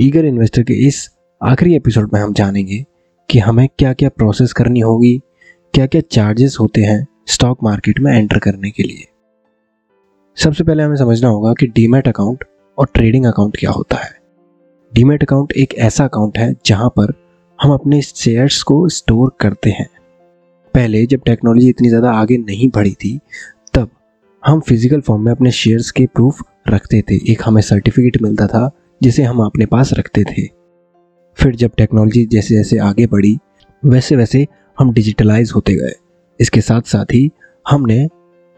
Eager investor के इस आखिरी एपिसोड में हम जानेंगे कि हमें क्या क्या प्रोसेस करनी होगी क्या क्या चार्जेस होते हैं स्टॉक मार्केट में एंटर करने के लिए। सबसे पहले हमें समझना होगा कि डीमेट अकाउंट और ट्रेडिंग अकाउंट क्या होता है। डीमेट अकाउंट एक ऐसा अकाउंट है जहाँ पर हम अपने शेयर्स को स्टोर करते हैं। पहले जब टेक्नोलॉजी इतनी ज़्यादा आगे नहीं बढ़ी थी, तब हम फ़िज़िकल फॉर्म में अपने शेयर्स के प्रूफ रखते थे। एक हमें सर्टिफिकेट मिलता था जिसे हम अपने पास रखते थे। फिर जब टेक्नोलॉजी जैसे जैसे आगे बढ़ी, वैसे वैसे हम डिजिटलाइज होते गए। इसके साथ साथ ही हमने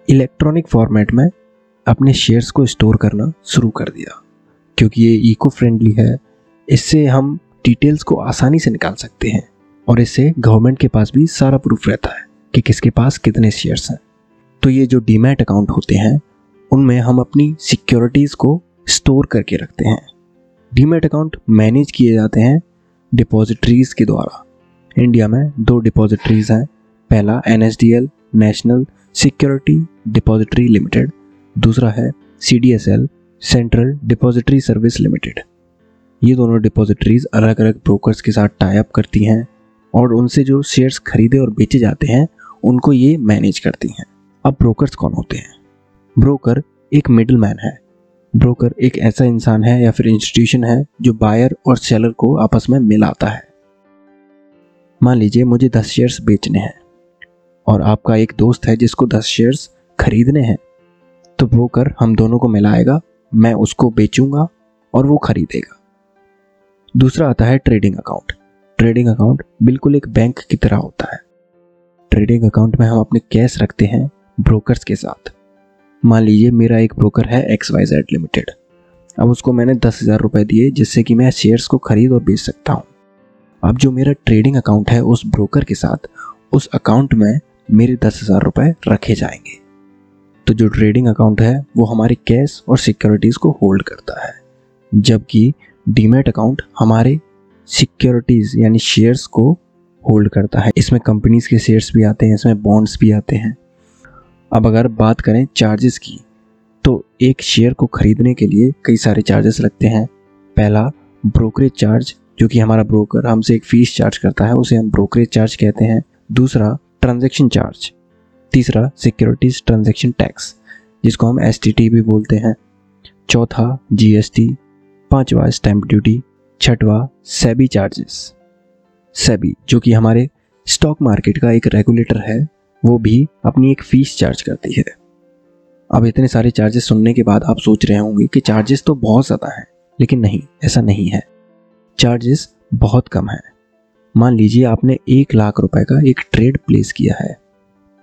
इलेक्ट्रॉनिक फॉर्मेट में अपने शेयर्स को स्टोर करना शुरू कर दिया। क्योंकि ये इको फ्रेंडली है, इससे हम डिटेल्स को आसानी से निकाल सकते हैं और इससे गवर्नमेंट के पास भी सारा प्रूफ रहता है कि किसके पास कितने शेयर्स हैं। तो ये जो डीमैट अकाउंट होते हैं, उनमें हम अपनी सिक्योरिटीज़ को स्टोर करके रखते हैं। डीमैट अकाउंट मैनेज किए जाते हैं डिपॉजिटरीज के द्वारा। इंडिया में दो डिपॉजिटरीज हैं। पहला NSDL, national security depository limited. दूसरा है C central depository service limited. ये दोनों डिपॉजिटरीज अलग अलग ब्रोकर्स के साथ टाई अप करती हैं और उनसे जो शेयर्स खरीदे और बेचे जाते हैं, उनको ये मैनेज करती हैं। अब ब्रोकर्स कौन होते हैं? ब्रोकर एक मिडल मैन है। ब्रोकर एक ऐसा इंसान है या फिर इंस्टीट्यूशन है जो बायर और सेलर को आपस में मिलाता है। मान लीजिए मुझे दस शेयर्स बेचने हैं और आपका एक दोस्त है जिसको दस शेयर्स खरीदने हैं तो ब्रोकर हम दोनों को मिलाएगा, मैं उसको बेचूँगा और वो खरीदेगा। दूसरा आता है ट्रेडिंग अकाउंट ट्रेडिंग अकाउंट बिल्कुल एक बैंक की तरह होता है। ट्रेडिंग अकाउंट में हम अपने कैश रखते हैं ब्रोकर्स के साथ। मान लीजिए मेरा एक ब्रोकर है एक्स वाई जेड लिमिटेड अब उसको मैंने दस हज़ार रुपये दिए जिससे कि मैं शेयर्स को खरीद और बेच सकता हूँ। अब जो मेरा ट्रेडिंग अकाउंट है उस ब्रोकर के साथ, उस अकाउंट में मेरे दस हज़ार रुपये रखे जाएँगे। तो जो ट्रेडिंग अकाउंट है, वो हमारे कैश और सिक्योरिटीज़ को होल्ड करता है। जबकि डीमेट अकाउंट हमारे सिक्योरिटीज़ यानी शेयर्स को होल्ड करता है। इसमें कंपनीज़ के शेयर्स भी आते हैं, इसमें बॉन्ड्स भी आते हैं। अब अगर बात करें चार्जेस की तो एक शेयर को खरीदने के लिए कई सारे चार्जेस लगते हैं। पहला ब्रोकरेज चार्ज जो कि हमारा ब्रोकर हमसे एक फ़ीस चार्ज करता है, उसे हम ब्रोकरेज चार्ज कहते हैं। दूसरा ट्रांजैक्शन चार्ज तीसरा सिक्योरिटीज ट्रांजैक्शन टैक्स जिसको हम एसटीटी भी बोलते हैं। चौथा जी जीएसटी पांचवा स्टैंप ड्यूटी छठवा, सेबी चार्जेस सेबी, जो कि हमारे स्टॉक मार्केट का एक रेगुलेटर है। वो भी अपनी एक फ़ीस चार्ज करती है। अब इतने सारे चार्जेस सुनने के बाद आप सोच रहे होंगे कि चार्जेस तो बहुत ज़्यादा हैं, लेकिन नहीं, ऐसा नहीं है। चार्जेस बहुत कम है। मान लीजिए आपने एक लाख रुपए का एक ट्रेड प्लेस किया है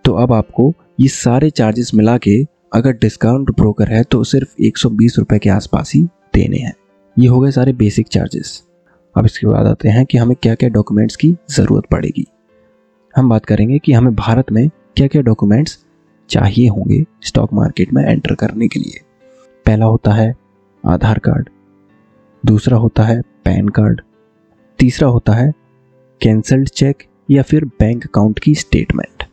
तो अब आपको ये सारे चार्जेस मिला के अगर डिस्काउंट ब्रोकर है तो सिर्फ़ एक सौ के आसपास ही देने हैं। ये हो गए सारे बेसिक चार्जेस अब इसके बाद आते हैं कि हमें क्या क्या डॉक्यूमेंट्स की ज़रूरत पड़ेगी। हम बात करेंगे कि हमें भारत में क्या क्या डॉक्यूमेंट्स चाहिए होंगे स्टॉक मार्केट में एंटर करने के लिए। पहला होता है आधार कार्ड, दूसरा होता है पैन कार्ड, तीसरा होता है कैंसल्ड चेक या फिर बैंक अकाउंट की स्टेटमेंट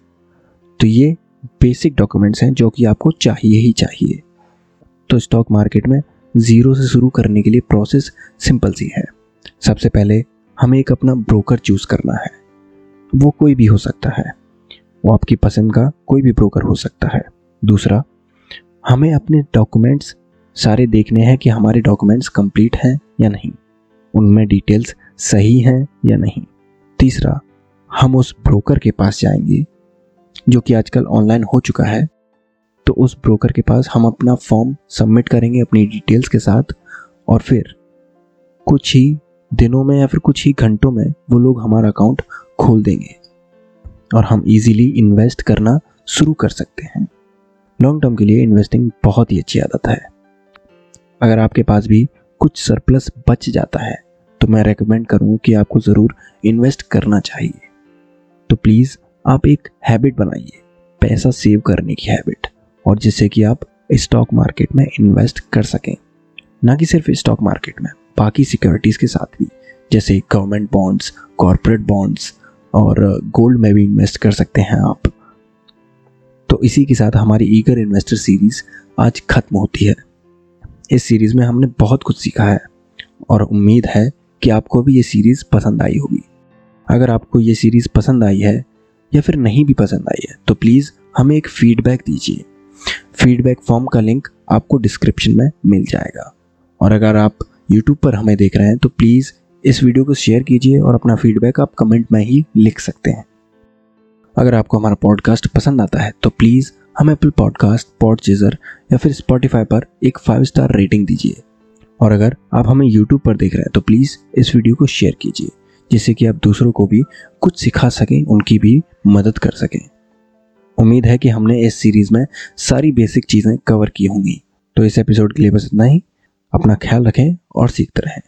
तो ये बेसिक डॉक्यूमेंट्स हैं जो कि आपको चाहिए ही चाहिए। तो स्टॉक मार्केट में ज़ीरो से शुरू करने के लिए प्रोसेस सिंपल सी है। सबसे पहले हमें एक अपना ब्रोकर चूज़ करना है। वो कोई भी हो सकता है। वो आपकी पसंद का कोई भी ब्रोकर हो सकता है। दूसरा, हमें अपने डॉक्यूमेंट्स सारे देखने हैं कि हमारे डॉक्यूमेंट्स कंप्लीट हैं या नहीं। उनमें डिटेल्स सही हैं या नहीं। तीसरा, हम उस ब्रोकर के पास जाएँगे, जो कि आजकल ऑनलाइन हो चुका है। तो उस ब्रोकर के पास हम अपना फॉर्म सबमिट करेंगे अपनी डिटेल्स के साथ और फिर कुछ ही दिनों में या फिर कुछ ही घंटों में वो लोग हमारा अकाउंट खोल देंगे और हम इजीली इन्वेस्ट करना शुरू कर सकते हैं। लॉन्ग टर्म के लिए इन्वेस्टिंग बहुत ही अच्छी आदत है। अगर आपके पास भी कुछ सरप्लस बच जाता है तो मैं रेकमेंड करूँ कि आपको ज़रूर इन्वेस्ट करना चाहिए। तो प्लीज़ आप एक हैबिट बनाइए, पैसा सेव करने की हैबिट और जिससे कि आप स्टॉक मार्केट में इन्वेस्ट कर सकें। ना कि सिर्फ़ स्टॉक मार्केट में, बाकी सिक्योरिटीज़ के साथ भी, जैसे गवर्नमेंट बॉन्ड्स कॉरपोरेट बॉन्ड्स और गोल्ड में भी इन्वेस्ट कर सकते हैं आप। तो इसी के साथ हमारी ईगर इन्वेस्टर सीरीज़ आज ख़त्म होती है। इस सीरीज़ में हमने बहुत कुछ सीखा है और उम्मीद है कि आपको भी ये सीरीज़ पसंद आई होगी। अगर आपको ये सीरीज़ पसंद आई है या फिर नहीं भी पसंद आई है तो प्लीज़ हमें एक फीडबैक दीजिए। फीडबैक फॉर्म का लिंक आपको डिस्क्रिप्शन में मिल जाएगा। और अगर आप यूट्यूब पर हमें देख रहे हैं तो प्लीज़ इस वीडियो को शेयर कीजिए और अपना फीडबैक आप कमेंट में ही लिख सकते हैं। अगर आपको हमारा पॉडकास्ट पसंद आता है तो प्लीज़ हम एप्पल पॉडकास्ट पॉड चेजर या फिर स्पॉटिफाई पर एक फाइव स्टार रेटिंग दीजिए। और अगर आप हमें यूट्यूब पर देख रहे हैं तो प्लीज़ इस वीडियो को शेयर कीजिए, जिससे कि आप दूसरों को भी कुछ सिखा सकें, उनकी भी मदद कर सकें। उम्मीद है कि हमने इस सीरीज़ में सारी बेसिक चीज़ें कवर की होंगी। तो इस एपिसोड के लिए बस इतना ही। अपना ख्याल रखें और सीखते रहें।